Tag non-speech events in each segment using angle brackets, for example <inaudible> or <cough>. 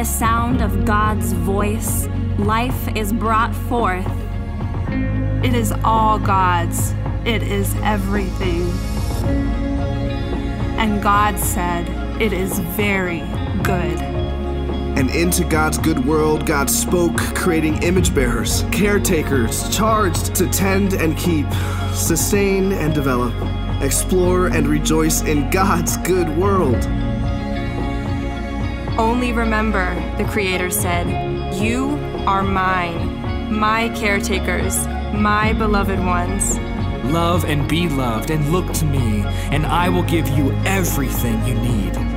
the sound of God's voice, life is brought forth. It is all God's. It is everything. And God said, It is very good. And into God's good world, God spoke, creating image bearers, caretakers, charged to tend and keep, sustain and develop, explore and rejoice in God's good world. Only remember, the Creator said, You are mine, my caretakers, my beloved ones. Love and be loved, and look to me, and I will give you everything you need.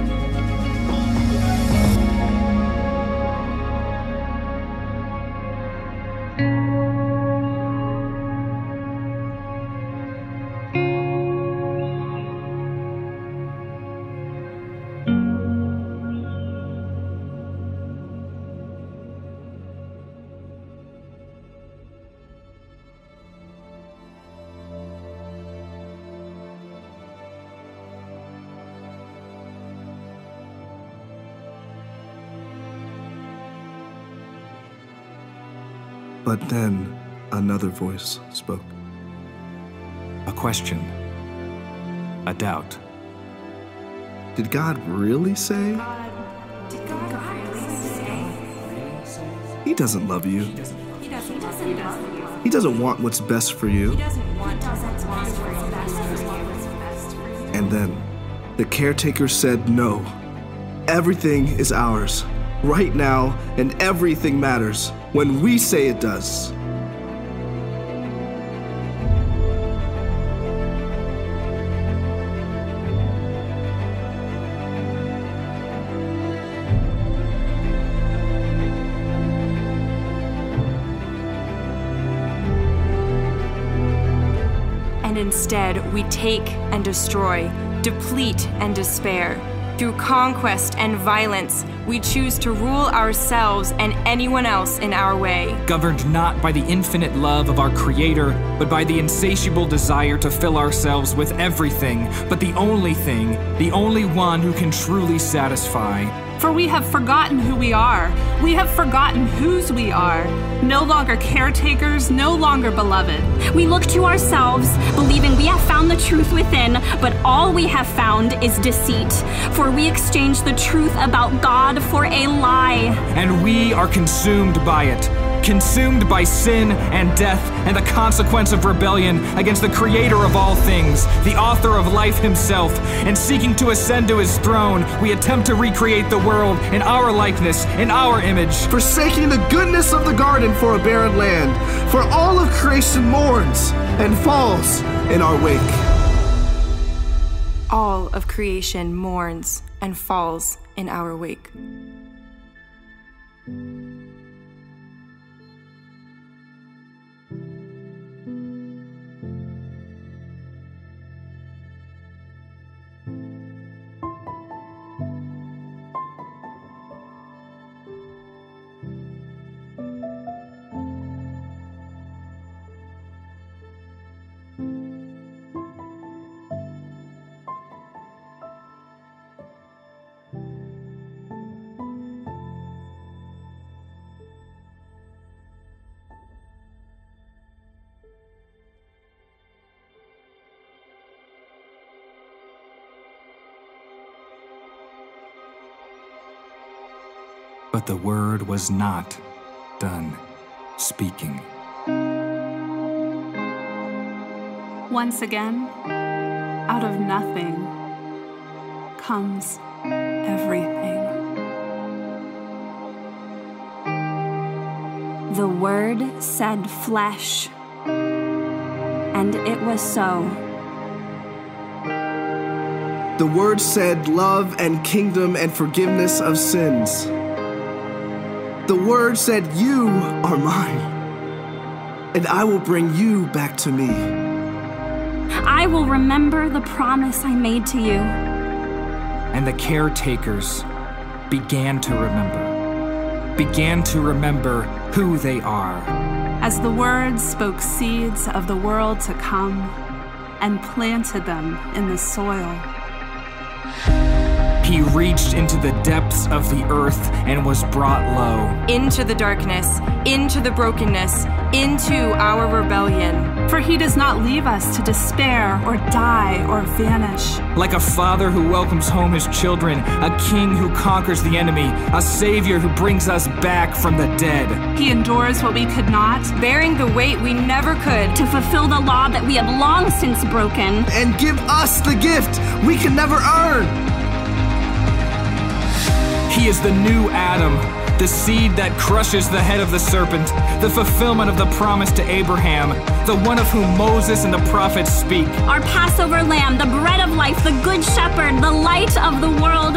But then another voice spoke. A question. A doubt. Did God really say? He doesn't love you. He doesn't want what's best for you. And then the caretaker said no. Everything is ours, right now, and everything matters when we say it does. And instead, we take and destroy, deplete and despair. Through conquest and violence, we choose to rule ourselves and anyone else in our way. Governed not by the infinite love of our Creator, but by the insatiable desire to fill ourselves with everything, but the only thing, the only one who can truly satisfy. For we have forgotten who we are. We have forgotten whose we are. No longer caretakers, no longer beloved. We look to ourselves, believing we have found the truth within, but all we have found is deceit. For we exchange the truth about God for a lie. And we are consumed by it. Consumed by sin and death and the consequence of rebellion against the Creator of all things, the author of life himself, and seeking to ascend to his throne, we attempt to recreate the world in our likeness, in our image. Forsaking the goodness of the garden for a barren land, for all of creation mourns and falls in our wake. All of creation mourns and falls in our wake. But the word was not done speaking. Once again, out of nothing comes everything. The Word said flesh, and it was so. The Word said love and kingdom and forgiveness of sins. The Word said, You are mine, and I will bring you back to me. I will remember the promise I made to you. And the caretakers began to remember, began to remember who they are. As the Word spoke seeds of the world to come and planted them in the soil. He reached into the depths of the earth and was brought low. Into the darkness, into the brokenness, into our rebellion. For he does not leave us to despair or die or vanish. Like a father who welcomes home his children, a king who conquers the enemy, a savior who brings us back from the dead. He endures what we could not, bearing the weight we never could, to fulfill the law that we have long since broken, and give us the gift we can never earn. He is the new Adam, the seed that crushes the head of the serpent, the fulfillment of the promise to Abraham, the one of whom Moses and the prophets speak. Our Passover lamb, the bread of life, the good shepherd, the light of the world,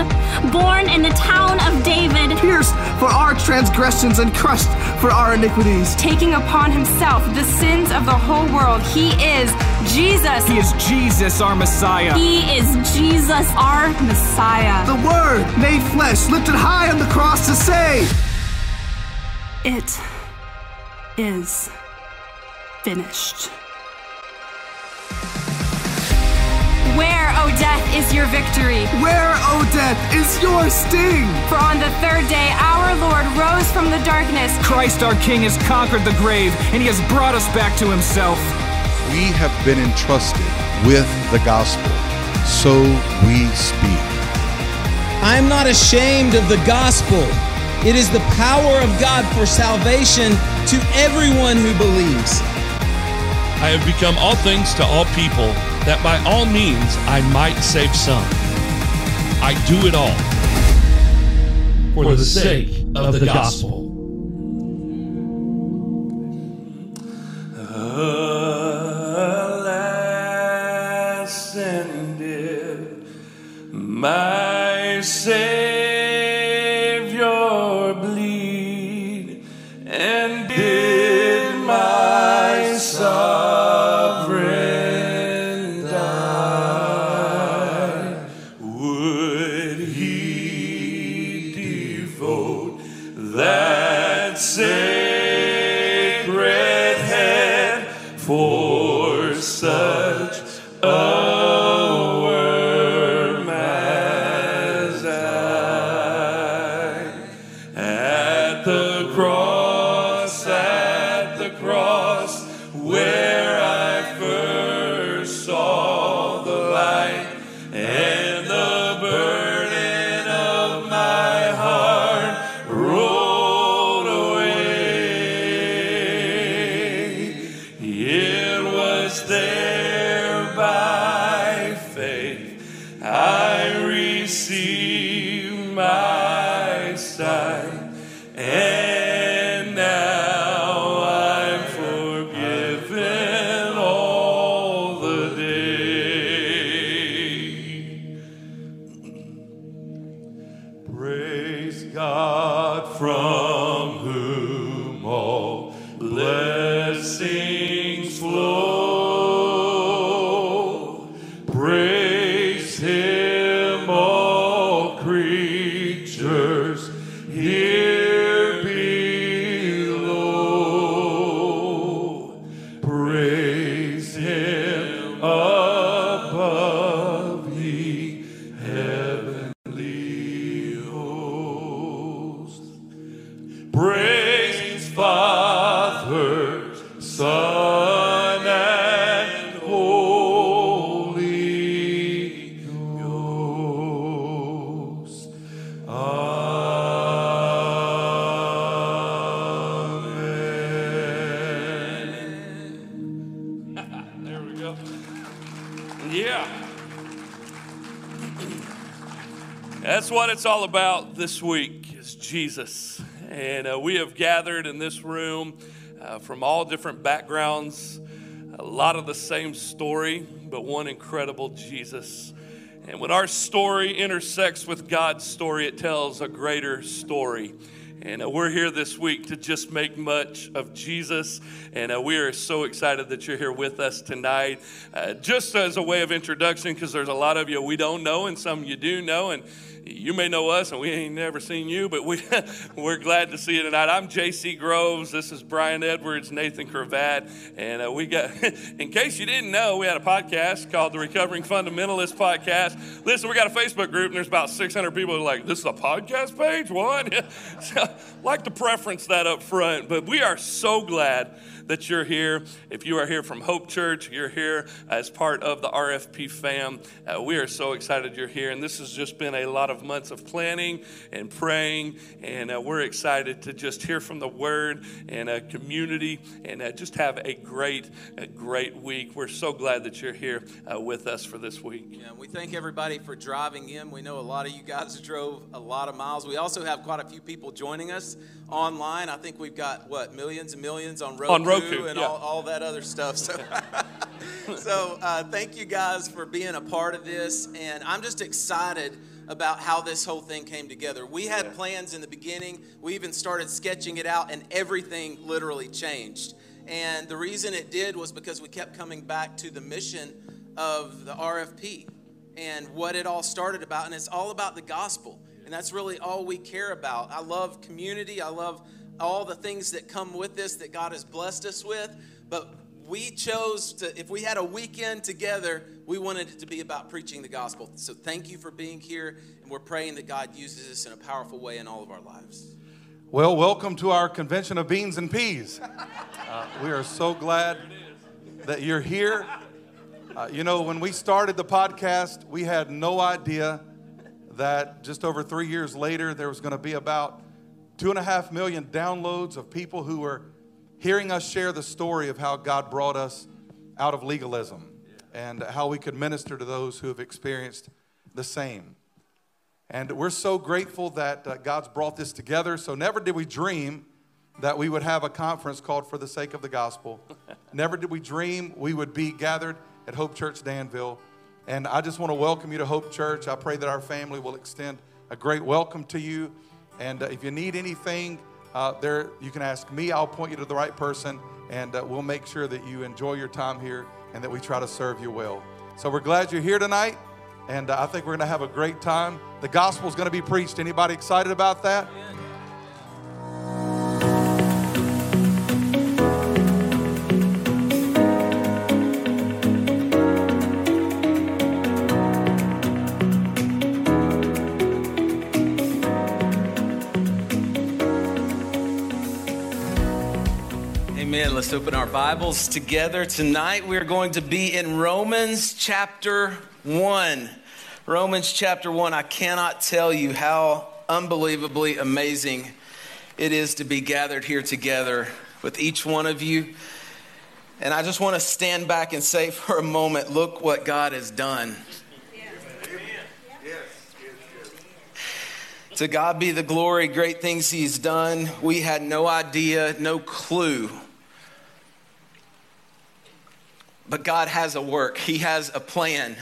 born in the town of David, pierced for our transgressions and crushed for our iniquities, taking upon himself the sins of the whole world. He is Jesus. He is Jesus, our Messiah. He is Jesus, our Messiah. The Word made flesh, lifted high on the cross to say, It is finished. Where, O death, is your victory? Where, O death, is your sting? For on the third day our Lord rose from the darkness. Christ our King has conquered the grave, and he has brought us back to himself. We have been entrusted with the gospel, so we speak. I am not ashamed of the gospel. It is the power of God for salvation to everyone who believes. I have become all things to all people, that by all means I might save some. I do it all for the sake of the gospel. All about this week is Jesus. And uh, we have gathered in this room uh, from all different backgrounds, a lot of the same story, but one incredible Jesus. And when our story intersects with God's story, it tells a greater story. And uh, we're here this week to just make much of Jesus. And uh, we are so excited that you're here with us tonight. Uh, just as a way of introduction, because there's a lot of you we don't know, and some you do know. And you may know us and we ain't never seen you, but we, <laughs> we're glad to see you tonight. I'm JC Groves. This is Brian Edwards, Nathan Cravat. And uh, we got, <laughs> in case you didn't know, we had a podcast called the Recovering Fundamentalist Podcast. Listen, we got a Facebook group and there's about 600 people like, this is a podcast page? What? <laughs> so, like to preference that up front, but we are so glad that you're here. If you are here from Hope Church, you're here as part of the RFP fam. Uh, we are so excited you're here. And this has just been a lot of months of planning and praying. And uh, we're excited to just hear from the word and a community and uh, just have a great, a great week. We're so glad that you're here uh, with us for this week. Yeah, we thank everybody for driving in. We know a lot of you guys <laughs> drove a lot of miles. We also have quite a few people joining us online. I think we've got what millions and millions on road, on Roku and yeah. all, all, that other stuff. So, <laughs> so uh, thank you guys for being a part of this, and I'm just excited about how this whole thing came together. We had yeah. plans in the beginning. We even started sketching it out, and everything literally changed. And the reason it did was because we kept coming back to the mission of the RFP and what it all started about. And it's all about the gospel. And that's really all we care about. I love community. I love all the things that come with this that God has blessed us with. But we chose to, if we had a weekend together, we wanted it to be about preaching the gospel. So thank you for being here. And we're praying that God uses us in a powerful way in all of our lives. Well, welcome to our convention of beans and peas. Uh, we are so glad that you're here. Uh, you know, when we started the podcast, we had no idea that just over three years later, there was going to be about two and a half million downloads of people who were hearing us share the story of how God brought us out of legalism and how we could minister to those who have experienced the same. And we're so grateful that uh, God's brought this together. So, never did we dream that we would have a conference called For the Sake of the Gospel. <laughs> never did we dream we would be gathered at Hope Church Danville and I just want to welcome you to Hope Church. I pray that our family will extend a great welcome to you. And uh, if you need anything, uh, there you can ask me. I'll point you to the right person, and uh, we'll make sure that you enjoy your time here and that we try to serve you well. So we're glad you're here tonight, and uh, I think we're going to have a great time. The gospel is going to be preached. Anybody excited about that? Let's open our Bibles together. Tonight we are going to be in Romans chapter 1. Romans chapter 1. I cannot tell you how unbelievably amazing it is to be gathered here together with each one of you. And I just want to stand back and say for a moment look what God has done. To God be the glory, great things He's done. We had no idea, no clue but God has a work, He has a plan.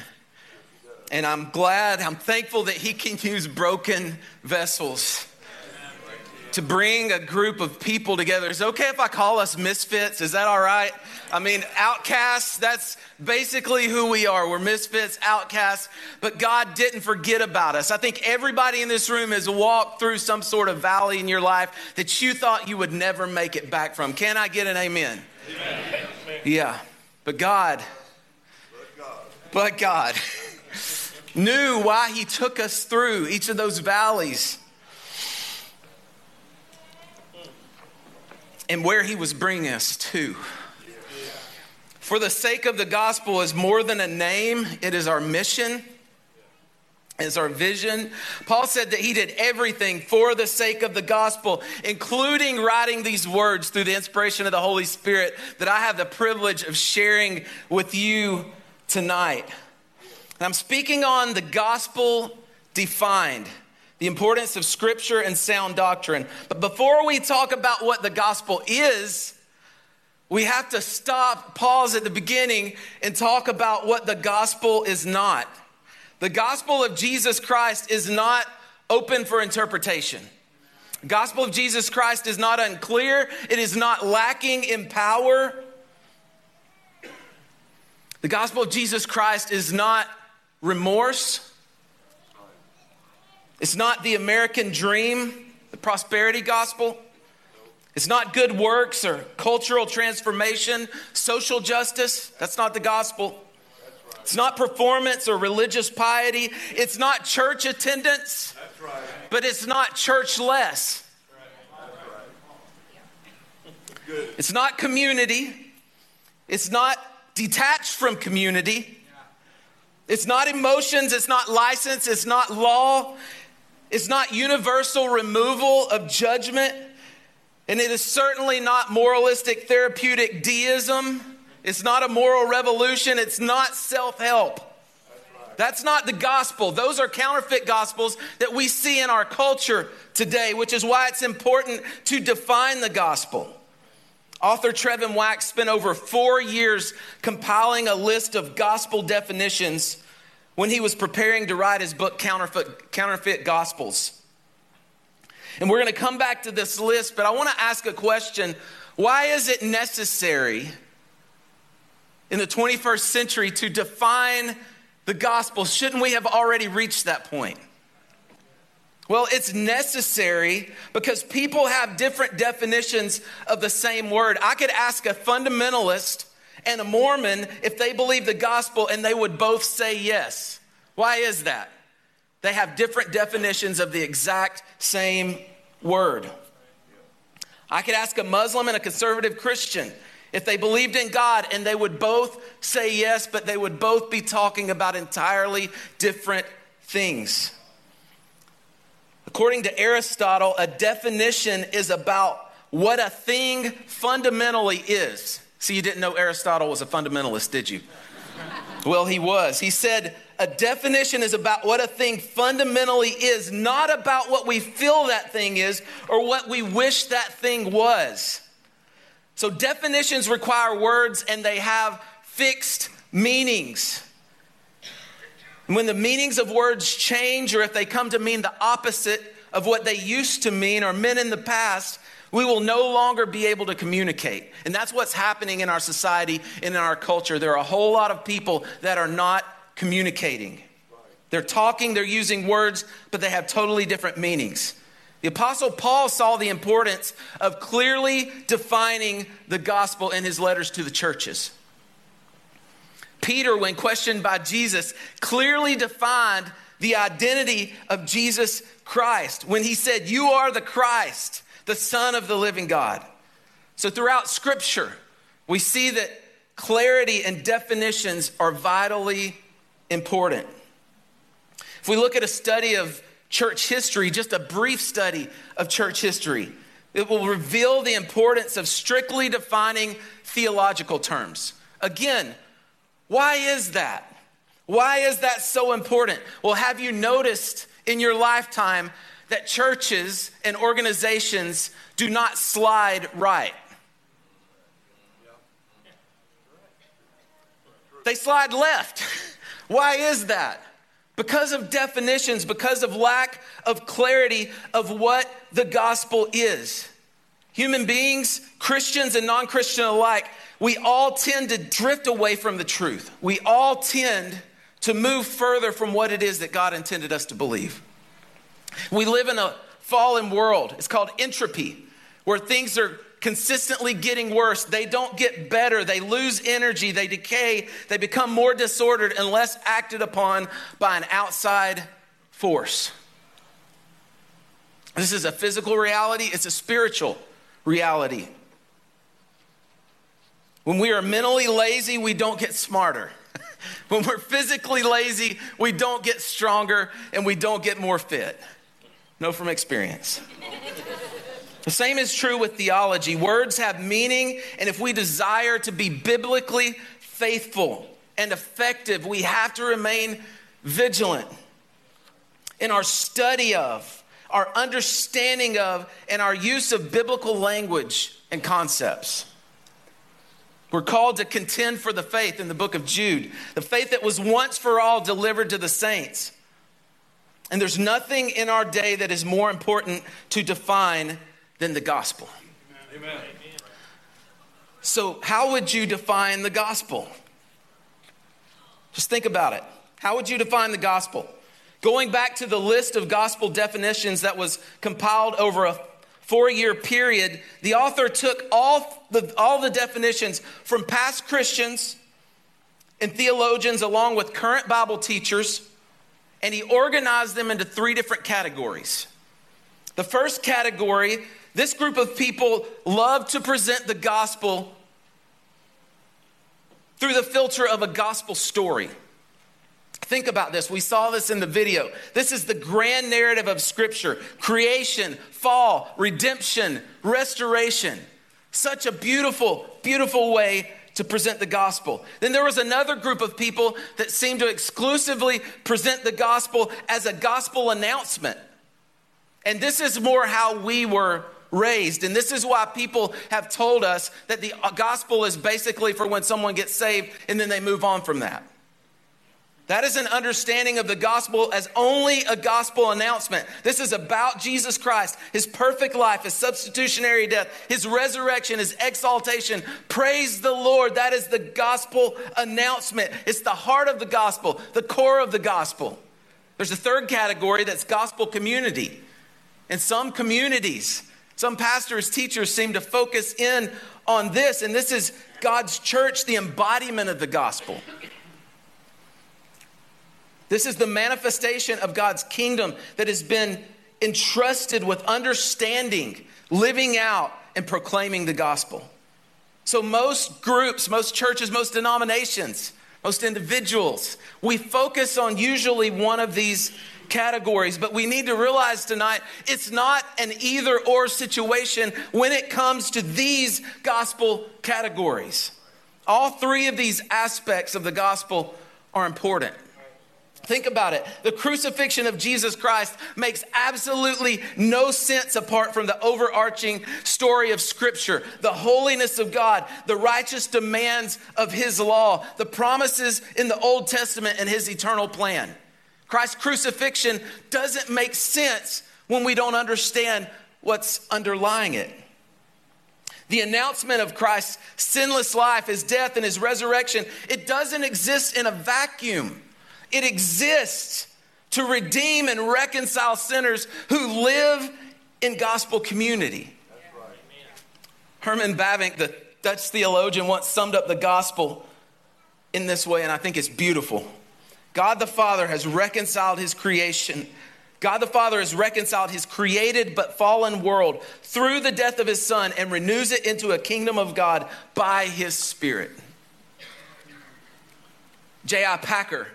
And I'm glad, I'm thankful that He can use broken vessels to bring a group of people together. Is it okay if I call us misfits? Is that all right? I mean, outcasts, that's basically who we are. We're misfits, outcasts, but God didn't forget about us. I think everybody in this room has walked through some sort of valley in your life that you thought you would never make it back from. Can I get an amen? amen. Yeah. But God, but God, knew why He took us through each of those valleys and where He was bringing us to. For the sake of the gospel is more than a name, it is our mission is our vision. Paul said that he did everything for the sake of the gospel, including writing these words through the inspiration of the Holy Spirit that I have the privilege of sharing with you tonight. And I'm speaking on the gospel defined, the importance of scripture and sound doctrine. But before we talk about what the gospel is, we have to stop, pause at the beginning, and talk about what the gospel is not. The gospel of Jesus Christ is not open for interpretation. The gospel of Jesus Christ is not unclear, it is not lacking in power. The gospel of Jesus Christ is not remorse. It's not the American dream, the prosperity gospel. It's not good works or cultural transformation, social justice. That's not the gospel. It's not performance or religious piety. It's not church attendance, but it's not church less. It's not community. It's not detached from community. It's not emotions. It's not license. It's not law. It's not universal removal of judgment. And it is certainly not moralistic therapeutic deism. It's not a moral revolution. It's not self help. That's not the gospel. Those are counterfeit gospels that we see in our culture today, which is why it's important to define the gospel. Author Trevin Wax spent over four years compiling a list of gospel definitions when he was preparing to write his book, Counterfeit, Counterfeit Gospels. And we're going to come back to this list, but I want to ask a question. Why is it necessary in the 21st century to define the gospel? Shouldn't we have already reached that point? Well, it's necessary because people have different definitions of the same word. I could ask a fundamentalist and a Mormon if they believe the gospel and they would both say yes. Why is that? They have different definitions of the exact same word. I could ask a Muslim and a conservative Christian if they believed in God and they would both say yes, but they would both be talking about entirely different things. According to Aristotle, a definition is about what a thing fundamentally is. See, you didn't know Aristotle was a fundamentalist, did you? Well, he was. He said, a definition is about what a thing fundamentally is, not about what we feel that thing is or what we wish that thing was. So, definitions require words and they have fixed meanings. When the meanings of words change or if they come to mean the opposite of what they used to mean or meant in the past, we will no longer be able to communicate. And that's what's happening in our society and in our culture. There are a whole lot of people that are not communicating. They're talking, they're using words, but they have totally different meanings. The Apostle Paul saw the importance of clearly defining the gospel in his letters to the churches. Peter, when questioned by Jesus, clearly defined the identity of Jesus Christ when he said, You are the Christ, the Son of the living God. So, throughout Scripture, we see that clarity and definitions are vitally important. If we look at a study of church history, just a brief study of church history, it will reveal the importance of strictly defining theological terms. Again, why is that? Why is that so important? Well, have you noticed in your lifetime that churches and organizations do not slide right? They slide left. <laughs> Why is that? Because of definitions, because of lack of clarity of what the gospel is. Human beings, Christians and non Christian alike, we all tend to drift away from the truth. We all tend to move further from what it is that God intended us to believe. We live in a fallen world. It's called entropy, where things are consistently getting worse. They don't get better. They lose energy. They decay. They become more disordered unless acted upon by an outside force. This is a physical reality, it's a spiritual reality. When we are mentally lazy, we don't get smarter. <laughs> when we're physically lazy, we don't get stronger and we don't get more fit. Know from experience. The same is true with theology. Words have meaning, and if we desire to be biblically faithful and effective, we have to remain vigilant in our study of, our understanding of, and our use of biblical language and concepts. We're called to contend for the faith in the book of Jude, the faith that was once for all delivered to the saints. And there's nothing in our day that is more important to define than the gospel. Amen. So, how would you define the gospel? Just think about it. How would you define the gospel? Going back to the list of gospel definitions that was compiled over a four year period, the author took all the, all the definitions from past Christians and theologians, along with current Bible teachers, and he organized them into three different categories. The first category this group of people love to present the gospel through the filter of a gospel story. Think about this. We saw this in the video. This is the grand narrative of Scripture creation, fall, redemption, restoration. Such a beautiful, beautiful way to present the gospel. Then there was another group of people that seemed to exclusively present the gospel as a gospel announcement. And this is more how we were raised. And this is why people have told us that the uh, gospel is basically for when someone gets saved and then they move on from that. That is an understanding of the gospel as only a gospel announcement. This is about Jesus Christ, his perfect life, his substitutionary death, his resurrection, his exaltation. Praise the Lord. That is the gospel announcement. It's the heart of the gospel, the core of the gospel. There's a third category that's gospel community. In some communities, some pastors, teachers seem to focus in on this, and this is God's church, the embodiment of the gospel. This is the manifestation of God's kingdom that has been entrusted with understanding, living out, and proclaiming the gospel. So, most groups, most churches, most denominations, most individuals, we focus on usually one of these categories, but we need to realize tonight it's not an either or situation when it comes to these gospel categories. All three of these aspects of the gospel are important. Think about it. The crucifixion of Jesus Christ makes absolutely no sense apart from the overarching story of Scripture the holiness of God, the righteous demands of His law, the promises in the Old Testament, and His eternal plan. Christ's crucifixion doesn't make sense when we don't understand what's underlying it. The announcement of Christ's sinless life, his death, and his resurrection, it doesn't exist in a vacuum. It exists to redeem and reconcile sinners who live in gospel community. Herman Bavinck, the Dutch theologian, once summed up the gospel in this way, and I think it's beautiful. God the Father has reconciled his creation. God the Father has reconciled his created but fallen world through the death of his Son and renews it into a kingdom of God by his Spirit. J.I. Packer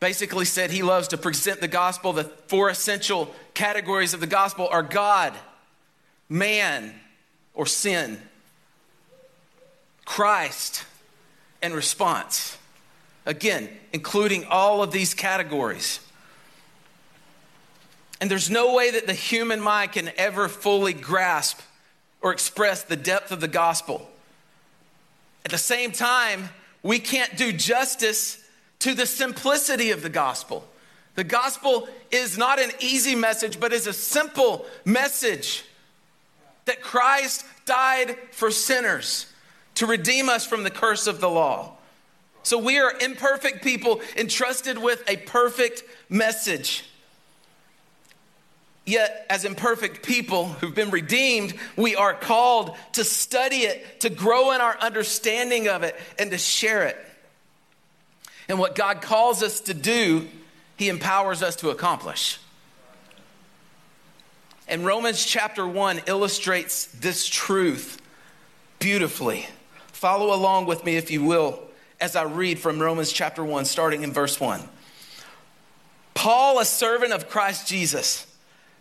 basically said he loves to present the gospel. The four essential categories of the gospel are God, man, or sin, Christ, and response. Again, including all of these categories. And there's no way that the human mind can ever fully grasp or express the depth of the gospel. At the same time, we can't do justice to the simplicity of the gospel. The gospel is not an easy message, but is a simple message that Christ died for sinners to redeem us from the curse of the law. So we are imperfect people entrusted with a perfect message. Yet, as imperfect people who've been redeemed, we are called to study it, to grow in our understanding of it, and to share it. And what God calls us to do, He empowers us to accomplish. And Romans chapter 1 illustrates this truth beautifully. Follow along with me, if you will, as I read from Romans chapter 1, starting in verse 1. Paul, a servant of Christ Jesus,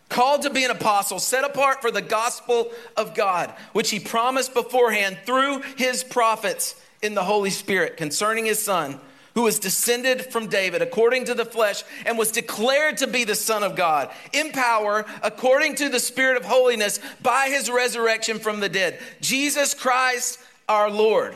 called to be an apostle, set apart for the gospel of God, which he promised beforehand through his prophets in the Holy Spirit concerning his son who was descended from David according to the flesh and was declared to be the Son of God, in power according to the Spirit of holiness by his resurrection from the dead. Jesus Christ our Lord,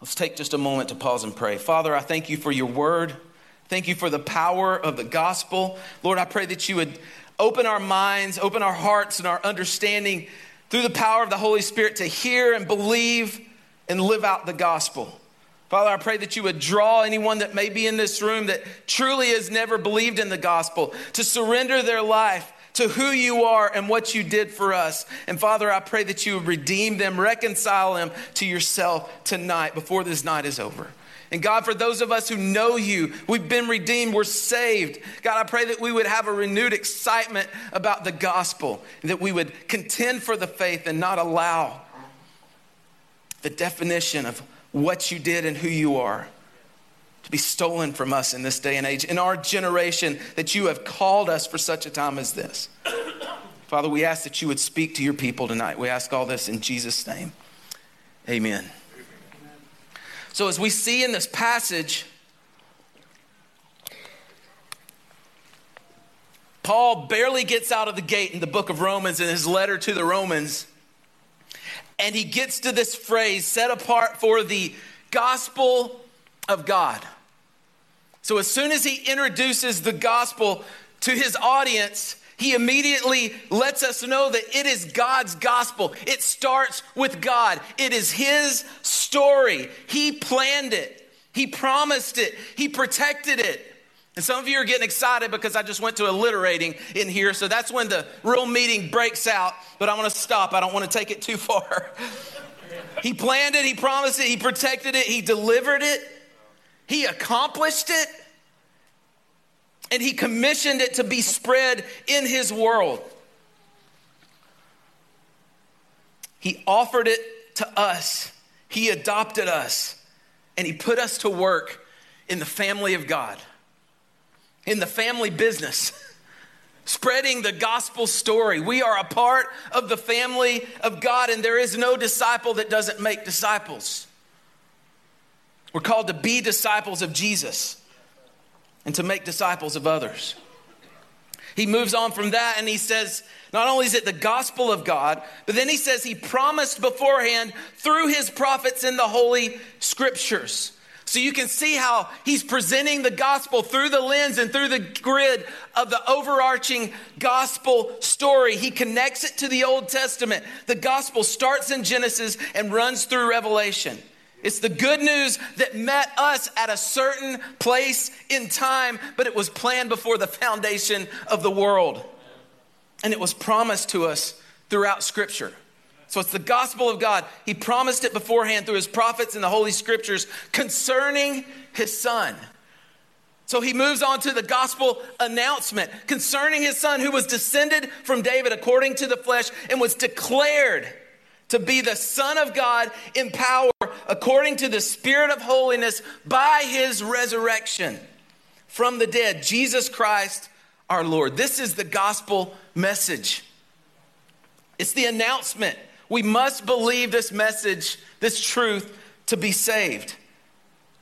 Let's take just a moment to pause and pray. Father, I thank you for your word. Thank you for the power of the gospel. Lord, I pray that you would open our minds, open our hearts, and our understanding through the power of the Holy Spirit to hear and believe and live out the gospel. Father, I pray that you would draw anyone that may be in this room that truly has never believed in the gospel to surrender their life to who you are and what you did for us. And Father, I pray that you redeem them, reconcile them to yourself tonight before this night is over. And God, for those of us who know you, we've been redeemed, we're saved. God, I pray that we would have a renewed excitement about the gospel, that we would contend for the faith and not allow the definition of what you did and who you are to be stolen from us in this day and age, in our generation, that you have called us for such a time as this. Father, we ask that you would speak to your people tonight. We ask all this in Jesus' name. Amen. So, as we see in this passage, Paul barely gets out of the gate in the book of Romans in his letter to the Romans and he gets to this phrase set apart for the gospel of God. So as soon as he introduces the gospel to his audience, he immediately lets us know that it is God's gospel. It starts with God. It is his story. He planned it. He promised it. He protected it. And some of you are getting excited because I just went to alliterating in here. So that's when the real meeting breaks out. But I'm going to stop. I don't want to take it too far. <laughs> he planned it, he promised it, he protected it, he delivered it, he accomplished it, and he commissioned it to be spread in his world. He offered it to us, he adopted us, and he put us to work in the family of God in the family business, <laughs> spreading the gospel story. We are a part of the family of God, and there is no disciple that doesn't make disciples. We're called to be disciples of Jesus and to make disciples of others. He moves on from that and he says, not only is it the gospel of God, but then he says he promised beforehand through his prophets in the Holy Scriptures. So you can see how he's presenting the gospel through the lens and through the grid of the overarching gospel story. He connects it to the Old Testament. The gospel starts in Genesis and runs through Revelation. It's the good news that met us at a certain place in time, but it was planned before the foundation of the world. And it was promised to us throughout Scripture. So it's the gospel of God. He promised it beforehand through his prophets in the Holy Scriptures concerning his son. So he moves on to the gospel announcement concerning his son who was descended from David according to the flesh and was declared to be the Son of God in power according to the Spirit of holiness by his resurrection from the dead, Jesus Christ our Lord. This is the gospel message. It's the announcement we must believe this message, this truth, to be saved.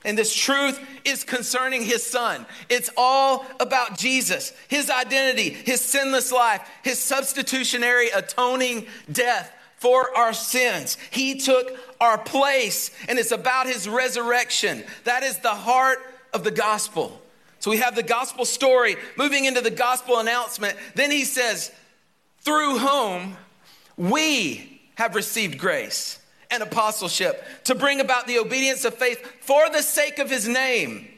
And this truth is concerning his son. It's all about Jesus, his identity, his sinless life, his substitutionary atoning death for our sins. He took our place, and it's about his resurrection. That is the heart of the gospel. So we have the gospel story moving into the gospel announcement. Then he says, through whom we have received grace and apostleship to bring about the obedience of faith for the sake of his name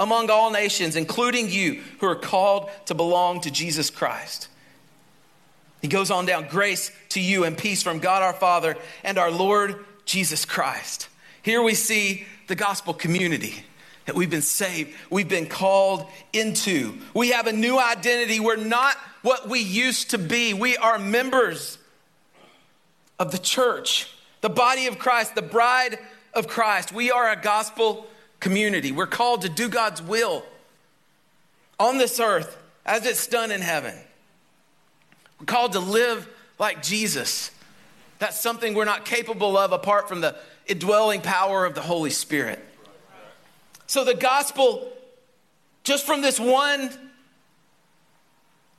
among all nations, including you who are called to belong to Jesus Christ. He goes on down grace to you and peace from God our Father and our Lord Jesus Christ. Here we see the gospel community. that we've been saved, we've been called into. We have a new identity. We're not what we used to be. We are members of the church, the body of Christ, the bride of Christ. We are a gospel community. We're called to do God's will on this earth as it's done in heaven. We're called to live like Jesus. That's something we're not capable of apart from the indwelling power of the Holy Spirit. So, the gospel, just from this one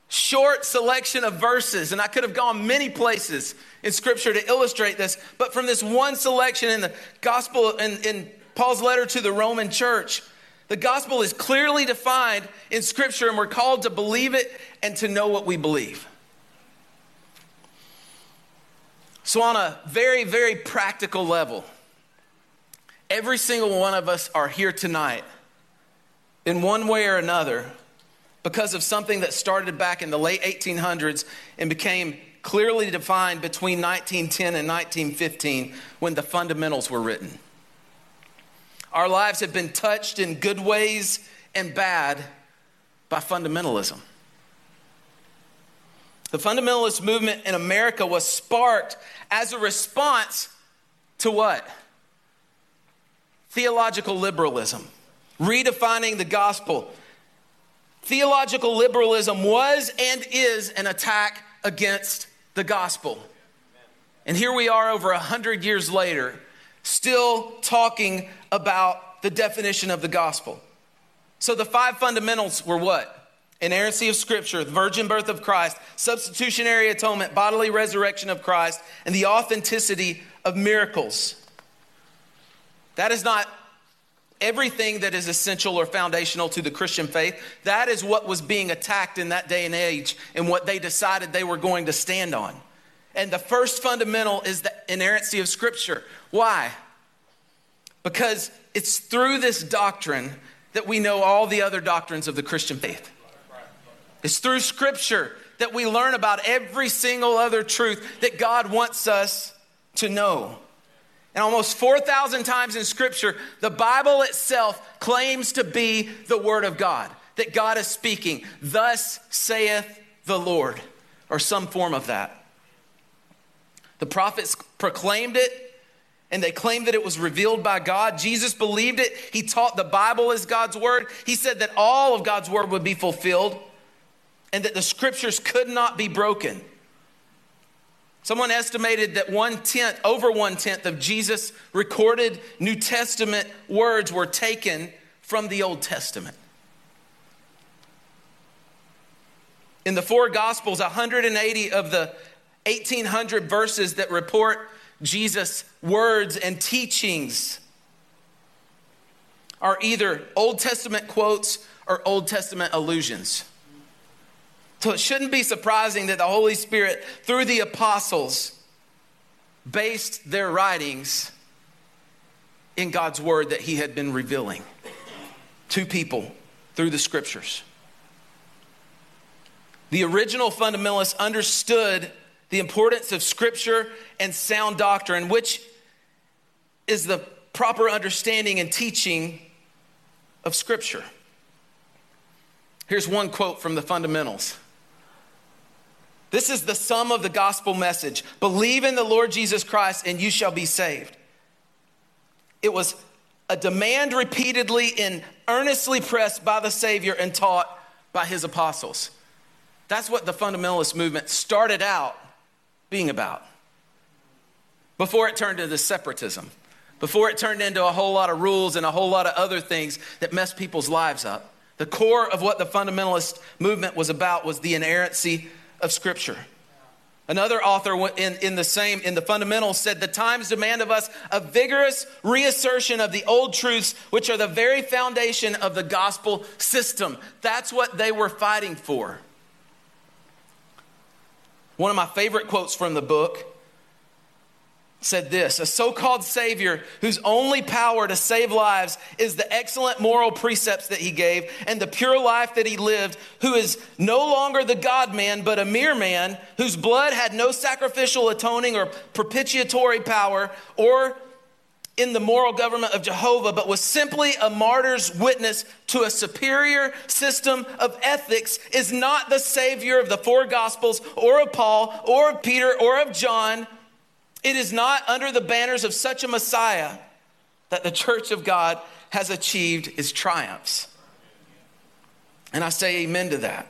short selection of verses, and I could have gone many places in Scripture to illustrate this, but from this one selection in the gospel, in, in Paul's letter to the Roman church, the gospel is clearly defined in Scripture, and we're called to believe it and to know what we believe. So, on a very, very practical level, every single one of us are here tonight in one way or another because of something that started back in the late 1800s and became clearly defined between 1910 and 1915 when the fundamentals were written. Our lives have been touched in good ways and bad by fundamentalism. The fundamentalist movement in America was sparked as a response to what? Theological liberalism, redefining the gospel. Theological liberalism was and is an attack against the gospel. And here we are over a hundred years later, still talking about the definition of the gospel. So the five fundamentals were what? Inerrancy of Scripture, the virgin birth of Christ, substitutionary atonement, bodily resurrection of Christ, and the authenticity of miracles. That is not everything that is essential or foundational to the Christian faith. That is what was being attacked in that day and age and what they decided they were going to stand on. And the first fundamental is the inerrancy of Scripture. Why? Because it's through this doctrine that we know all the other doctrines of the Christian faith. It's through Scripture that we learn about every single other truth that God wants us to know. And almost 4,000 times in Scripture, the Bible itself claims to be the Word of God, that God is speaking, Thus saith the Lord, or some form of that. The prophets proclaimed it, and they claimed that it was revealed by God. Jesus believed it. He taught the Bible as God's Word. He said that all of God's Word would be fulfilled and that the scriptures could not be broken. Someone estimated that one tenth, over one tenth of Jesus' recorded New Testament words were taken from the Old Testament. In the four Gospels, 180 of the 1,800 verses that report Jesus' words and teachings are either Old Testament quotes or Old Testament allusions. So it shouldn't be surprising that the Holy Spirit, through the apostles, based their writings in God's word that He had been revealing to people through the scriptures. The original fundamentalists understood the importance of scripture and sound doctrine, which is the proper understanding and teaching of scripture. Here's one quote from the fundamentals this is the sum of the gospel message believe in the Lord Jesus Christ and you shall be saved. It was a demand repeatedly and earnestly pressed by the Savior and taught by his apostles. That's what the fundamentalist movement started out being about before it turned into separatism, before it turned into a whole lot of rules and a whole lot of other things that messed people's lives up. The core of what the fundamentalist movement was about was the inerrancy of Scripture. Another author in, in the same, in the fundamentals, said the times demand of us a vigorous reassertion of the old truths, which are the very foundation of the gospel system. That's what they were fighting for. One of my favorite quotes from the book said this A so called Savior whose only power to save lives is the excellent moral precepts that he gave and the pure life that he lived, who is no longer the God man, but a mere man, whose blood had no sacrificial atoning or propitiatory power, or in the moral government of Jehovah, but was simply a martyr's witness to a superior system of ethics, is not the Savior of the four Gospels or of Paul or of Peter or of John. It is not under the banners of such a Messiah that the church of God has achieved its triumphs. And I say amen to that.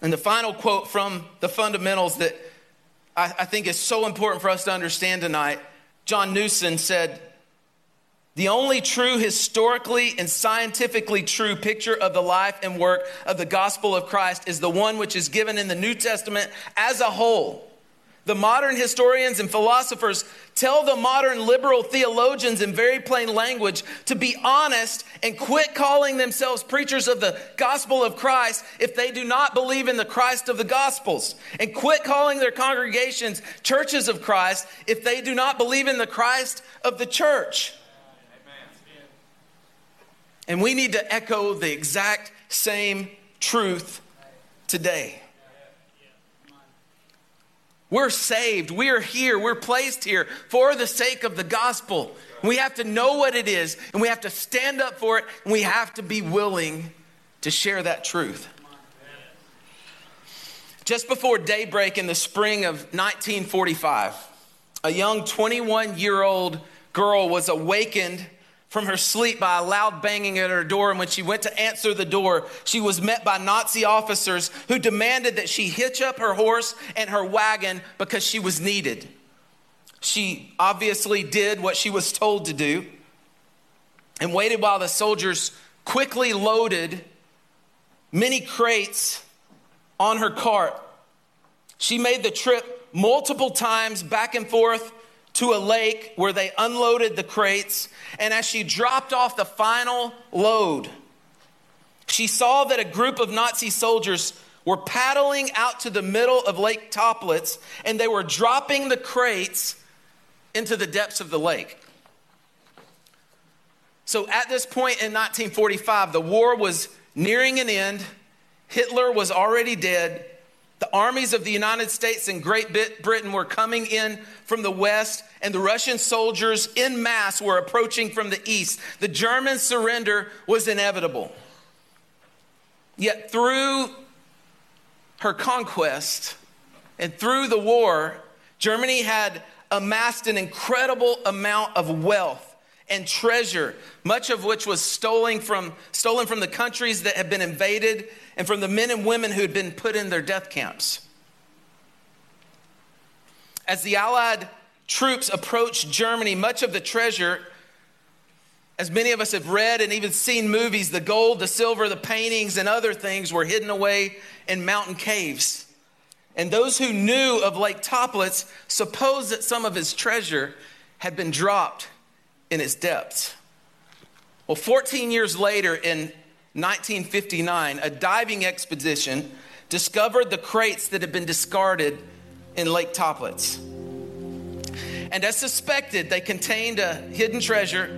And the final quote from the fundamentals that I, I think is so important for us to understand tonight John Nuelsen said, the only true, historically and scientifically true picture of the life and work of the gospel of Christ is the one which is given in the New Testament as a whole. The modern historians and philosophers tell the modern liberal theologians in very plain language to be honest and quit calling themselves preachers of the gospel of Christ if they do not believe in the Christ of the gospels, and quit calling their congregations churches of Christ if they do not believe in the Christ of the church. And we need to echo the exact same truth today. We're saved. We are here. We're placed here for the sake of the gospel. We have to know what it is, and we have to stand up for it, and we have to be willing to share that truth. Just before daybreak in the spring of 1945, a young 21 year old girl was awakened from her sleep by a loud banging at her door. And when she went to answer the door, she was met by Nazi officers who demanded that she hitch up her horse and her wagon because she was needed. She obviously did what she was told to do and waited while the soldiers quickly loaded many crates on her cart. She made the trip multiple times back and forth to a lake where they unloaded the crates. And as she dropped off the final load, she saw that a group of Nazi soldiers were paddling out to the middle of Lake Toplitz and they were dropping the crates into the depths of the lake. So at this point in 1945, the war was nearing an end. Hitler was already dead. The armies of the United States and Great Britain were coming in from the west, and the Russian soldiers in mass were approaching from the east. The German surrender was inevitable. Yet, through her conquest and through the war, Germany had amassed an incredible amount of wealth and treasure, much of which was stolen from, stolen from the countries that had been invaded and from the men and women who had been put in their death camps. As the Allied troops approached Germany, much of the treasure, as many of us have read and even seen movies, the gold, the silver, the paintings, and other things were hidden away in mountain caves. And those who knew of Lake Toplitz supposed that some of his treasure had been dropped in its depths. Well, 14 years later, in 1959, a diving expedition discovered the crates that had been discarded in Lake Toplitz. And as suspected, they contained a hidden treasure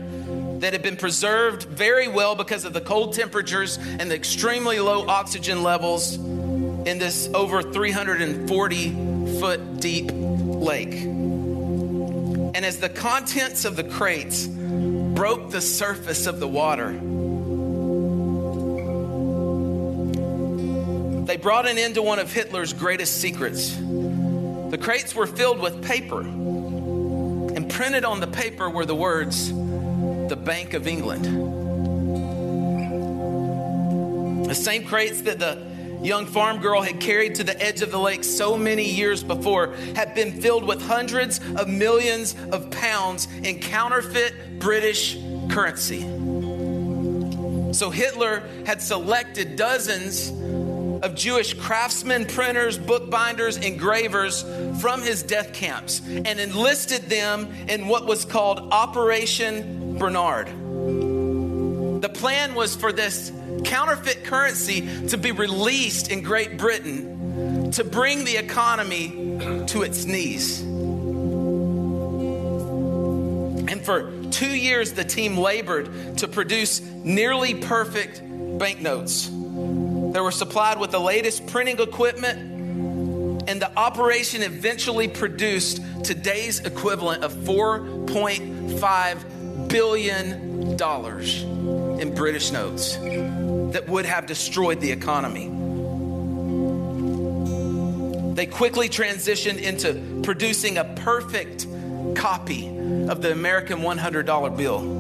that had been preserved very well because of the cold temperatures and the extremely low oxygen levels in this over 340 foot deep lake. And as the contents of the crates broke the surface of the water, they brought an end to one of Hitler's greatest secrets. The crates were filled with paper, and printed on the paper were the words, the Bank of England. The same crates that the young farm girl had carried to the edge of the lake so many years before had been filled with hundreds of millions of pounds in counterfeit British currency. So Hitler had selected dozens of Jewish craftsmen, printers, bookbinders, engravers from his death camps and enlisted them in what was called Operation Bernhard. The plan was for this counterfeit currency to be released in Great Britain to bring the economy to its knees. And for two years, the team labored to produce nearly perfect banknotes. They were supplied with the latest printing equipment, and the operation eventually produced today's equivalent of $4 $1.5 billion in British notes that would have destroyed the economy. They quickly transitioned into producing a perfect copy of the American $100 bill.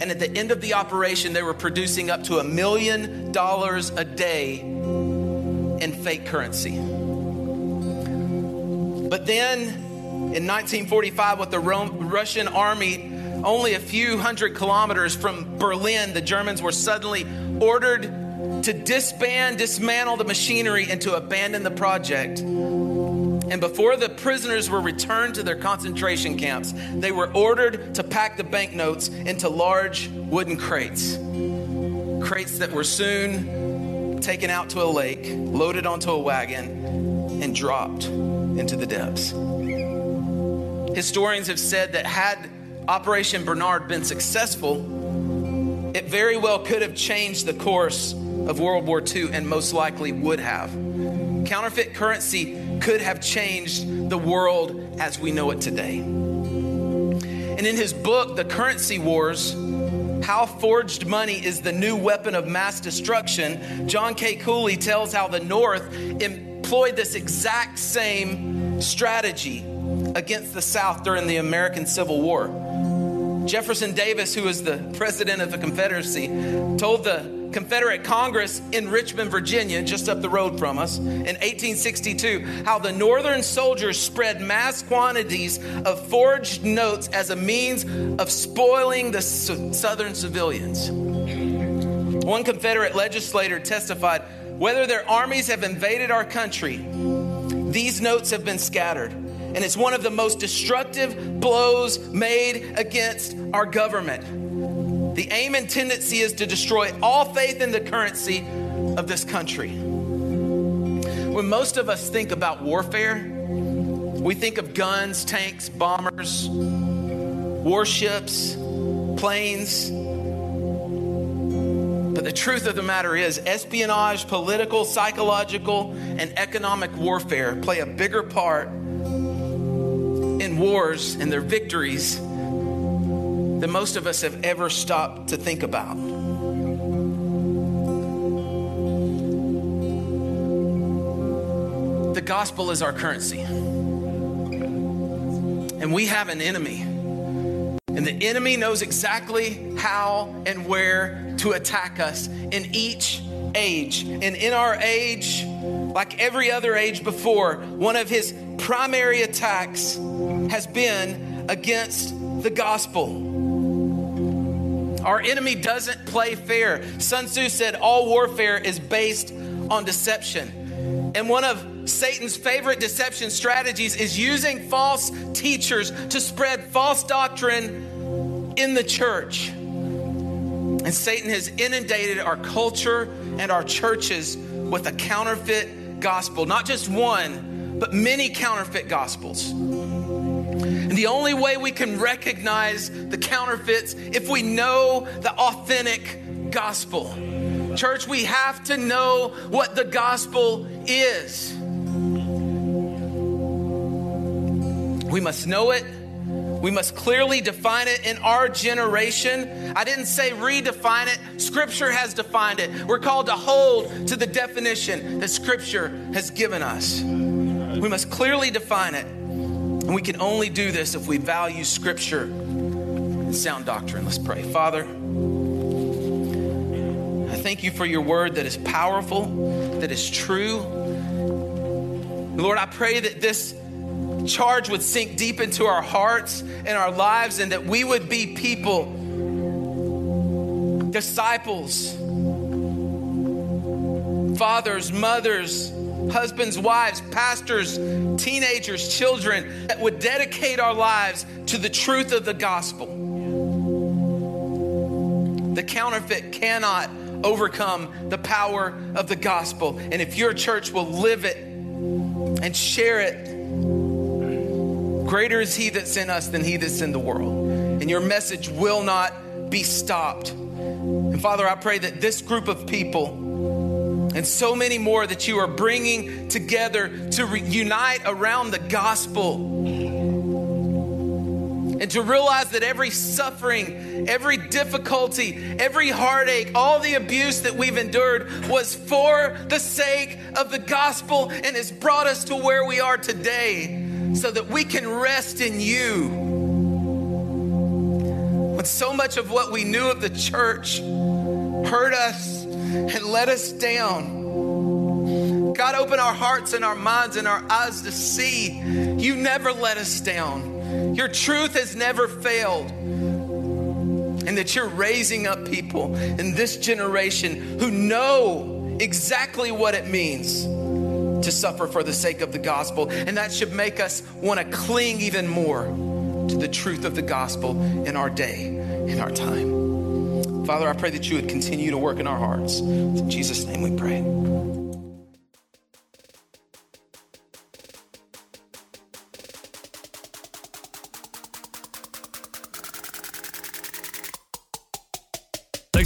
And at the end of the operation, they were producing up to a million dollars a day in fake currency. But then in 1945, with the Rome, Russian army only a few hundred kilometers from Berlin, the Germans were suddenly ordered to disband, dismantle the machinery, and to abandon the project. And before the prisoners were returned to their concentration camps, they were ordered to pack the banknotes into large wooden crates. Crates that were soon taken out to a lake, loaded onto a wagon, and dropped into the depths. Historians have said that had Operation Bernhard been successful, it very well could have changed the course of World War II and most likely would have. Counterfeit currency could have changed the world as we know it today. And in his book, The Currency Wars, how forged money is the new weapon of mass destruction, John K. Cooley tells how the North employed this exact same strategy against the South during the American Civil War. Jefferson Davis, who was the president of the Confederacy, told the Confederate Congress in Richmond, Virginia, just up the road from us, in 1862, how the Northern soldiers spread mass quantities of forged notes as a means of spoiling the Southern civilians. One Confederate legislator testified whether their armies have invaded our country, these notes have been scattered. And it's one of the most destructive blows made against our government. The aim and tendency is to destroy all faith in the currency of this country. When most of us think about warfare, we think of guns, tanks, bombers, warships, planes. But the truth of the matter is, espionage, political, psychological, and economic warfare play a bigger part in wars and their victories than most of us have ever stopped to think about. The gospel is our currency. And we have an enemy. And the enemy knows exactly how and where to attack us in each age. And in our age, like every other age before, one of his primary attacks has been against the gospel. Our enemy doesn't play fair. Sun Tzu said all warfare is based on deception. And one of Satan's favorite deception strategies is using false teachers to spread false doctrine in the church. And Satan has inundated our culture and our churches with a counterfeit gospel, not just one, but many counterfeit gospels. And the only way we can recognize the counterfeits if we know the authentic gospel. Church, we have to know what the gospel is. We must know it. We must clearly define it in our generation. I didn't say redefine it, Scripture has defined it. We're called to hold to the definition that Scripture has given us. We must clearly define it. And we can only do this if we value Scripture and sound doctrine. Let's pray. Father, I thank you for your word that is powerful, that is true. Lord, I pray that this charge would sink deep into our hearts and our lives, and that we would be people, disciples, fathers, mothers, husbands, wives, pastors, teenagers, children that would dedicate our lives to the truth of the gospel. The counterfeit cannot overcome the power of the gospel. And if your church will live it and share it, greater is he that's in us than he that's in the world. And your message will not be stopped. And Father, I pray that this group of people and so many more that you are bringing together to re- unite around the gospel and to realize that every suffering, every difficulty, every heartache, all the abuse that we've endured was for the sake of the gospel and has brought us to where we are today so that we can rest in you. When so much of what we knew of the church hurt us and let us down. God, open our hearts and our minds and our eyes to see you never let us down. Your truth has never failed. And that you're raising up people in this generation who know exactly what it means to suffer for the sake of the gospel. And that should make us want to cling even more to the truth of the gospel in our day, in our time. Father, I pray that you would continue to work in our hearts. In Jesus' name we pray.